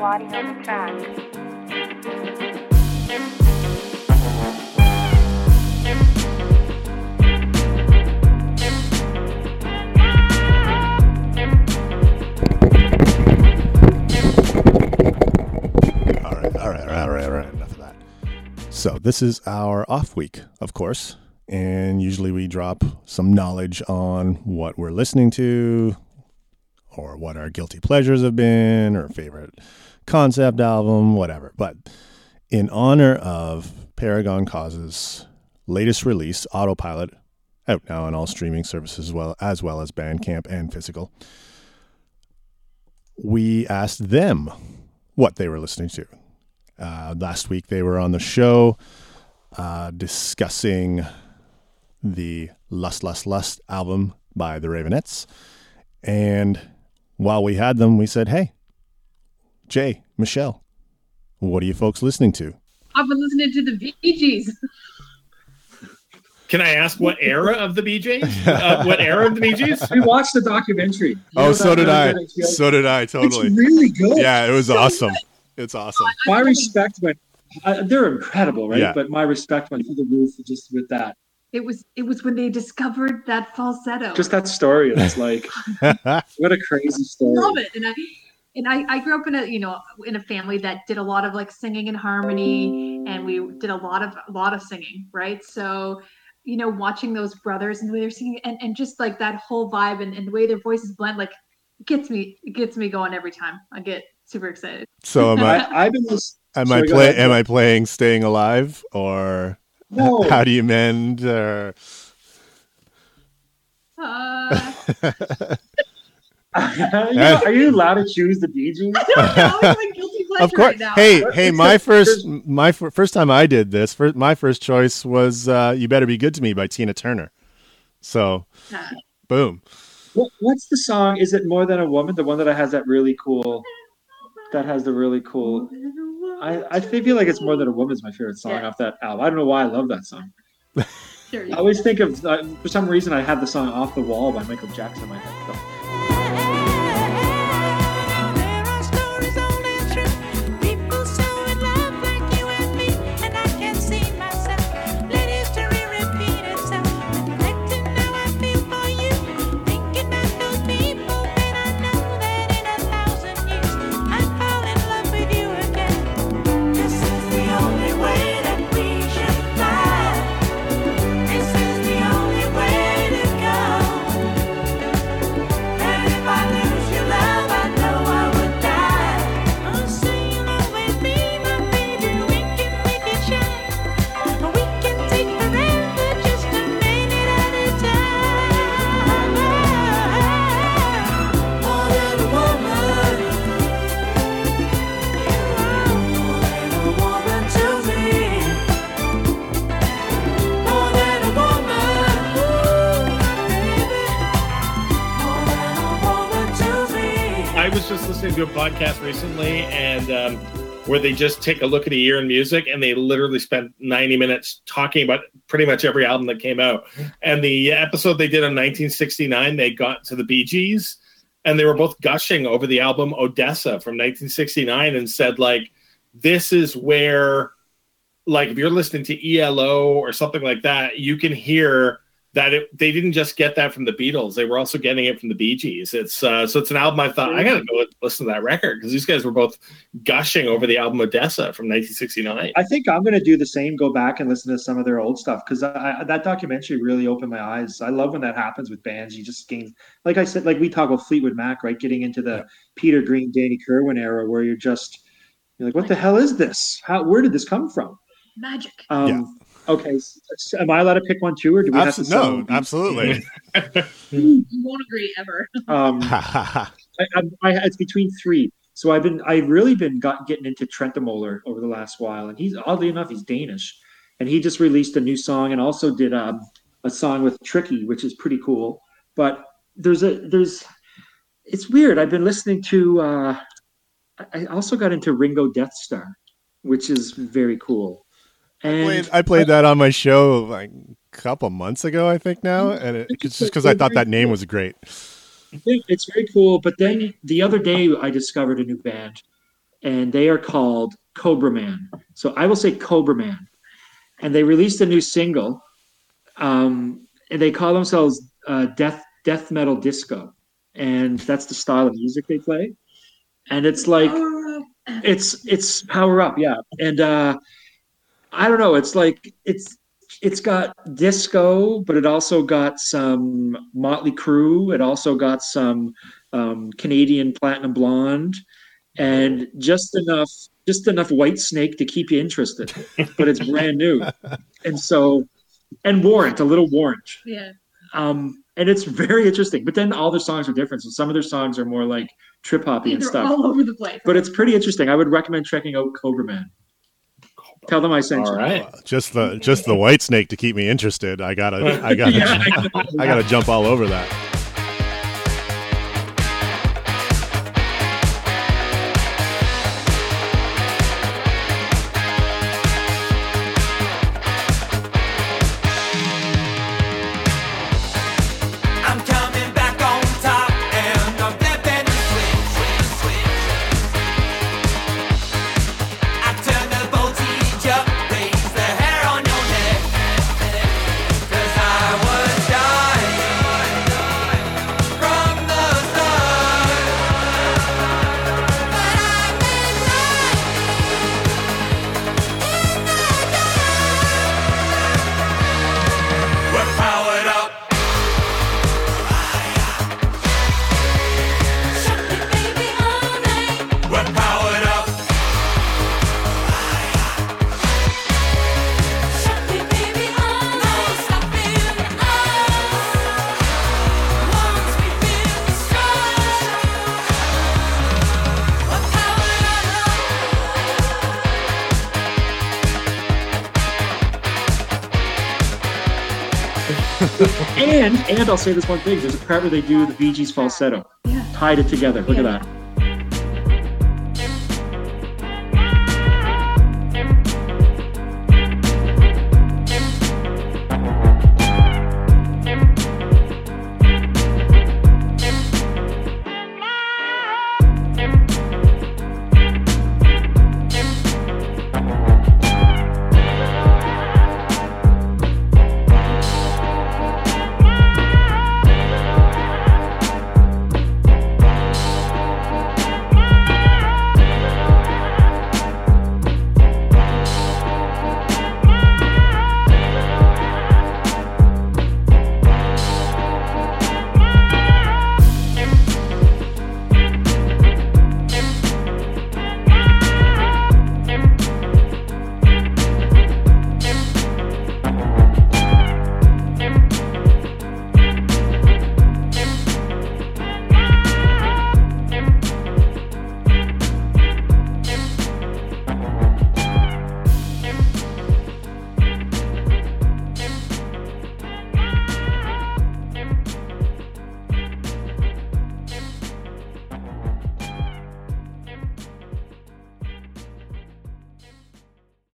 Waddy on the track. All right, all right, all right, all right, all right. Enough of that. So this is our off week, of course, and usually we drop some knowledge on what we're listening to, or what our guilty pleasures have been, or favorite concept album, whatever. But in honor of Paragon Cause's latest release, Autopilot, out now on all streaming services as well as well as Bandcamp and physical, we asked them what they were listening to. Uh, last week they were on the show uh, discussing the Lust, Lust, Lust album by the Raveonettes. And while we had them, we said, hey, Jay, Michelle, what are you folks listening to? I've been listening to the Bee Gees. Can I ask what era of the BJs? Uh, what era of the BJs? We watched the documentary. You Oh, so did I. really good HBO? So did I, It's totally. really good. Yeah, it was awesome. It's awesome. My respect went. Uh, they're incredible, right? Yeah. But my respect went through the roof just with that. It was it was when they discovered that falsetto. Just that story. It's like what a crazy story. I love it, and I and I, I grew up in a you know in a family that did a lot of like singing and harmony, and we did a lot of a lot of singing, right? So you know watching those brothers and the way they're singing and, and just like that whole vibe and, and the way their voices blend like it gets me it gets me going every time i get super excited So am I I, I've been lis- am Sorry, I go play ahead. am I playing Staying Alive or No. how do you mend or uh, are, you, are you allowed to choose the Bee Gees? I don't know, it's my guilty of course. right now. Hey, hey, my first, my f- first time I did this, first, my first choice was uh, "You Better Be Good to Me" by Tina Turner. So, boom. What, what's the song? Is it More Than a Woman? The one that has that really cool. That has the really cool. I, I feel like it's More Than a Woman's my favorite song Yeah. off that album. I don't know why I love that song. I always think of uh, for some reason I have the song "Off the Wall" by Michael Jackson in my head. Just listening to a podcast recently, and um, where they just take a look at a year in music, and they literally spent ninety minutes talking about pretty much every album that came out. And the episode they did in 1969, they got to the Bee Gees, and they were both gushing over the album Odessa from 1969, and said like, "This is where." Like if you're listening to ELO or something like that, you can hear that it, they didn't just get that from the Beatles; they were also getting it from the Bee Gees. It's uh, so it's an album I thought I gotta go listen to that record because these guys were both gushing over the album Odessa from 1969. I think I'm going to do the same. Go back and listen to some of their old stuff because that documentary really opened my eyes. I love when that happens with bands. You just gain, like I said, like we talk about Fleetwood Mac, right? Getting into the Peter Green, Danny Kirwan era where you're just you're like, what the hell is this? How? Where did this come from? magic Um, Yeah. Okay, s- s- am I allowed to pick one too, or do we have to? No, sell- absolutely. you won't agree ever Um, I, I, I, it's between three. So I've been, I've really been got, getting into Trentemøller over the last while, and he's oddly enough, he's Danish, and he just released a new song and also did um, a song with Tricky, which is pretty cool. But there's a, there's, it's weird. I've been listening to. Uh, I I also got into Ringo Deathstarr, which is very cool. I played, I played that on my show like a couple months ago, I think now, and it, it's just because I thought that name was great. Yeah, it's very cool. But then the other day, I discovered a new band, and they are called Cobra Man. So I will say Cobra Man, and they released a new single, um, and they call themselves uh, Death Death Metal Disco, and that's the style of music they play. And it's like it's it's power up, yeah. And uh, I don't know. It's like it's it's got disco, but it also got some Motley Crue. It also got some um, Canadian Platinum Blonde, and just enough just enough Whitesnake to keep you interested. But it's brand new, and so and Warrant, a little Warrant. Yeah. Um, and it's very interesting. But then all their songs are different. So some of their songs are more like trip hoppy and stuff. all over the place. But it's pretty interesting. I would recommend checking out Cobra Man. Tell them I sent All you. right. Uh, just the just the Whitesnake to keep me interested. I gotta I gotta I gotta jump all over that. And and I'll say this one thing: there's a part where they do the Bee Gees falsetto, Yeah. tied it together. Look at that.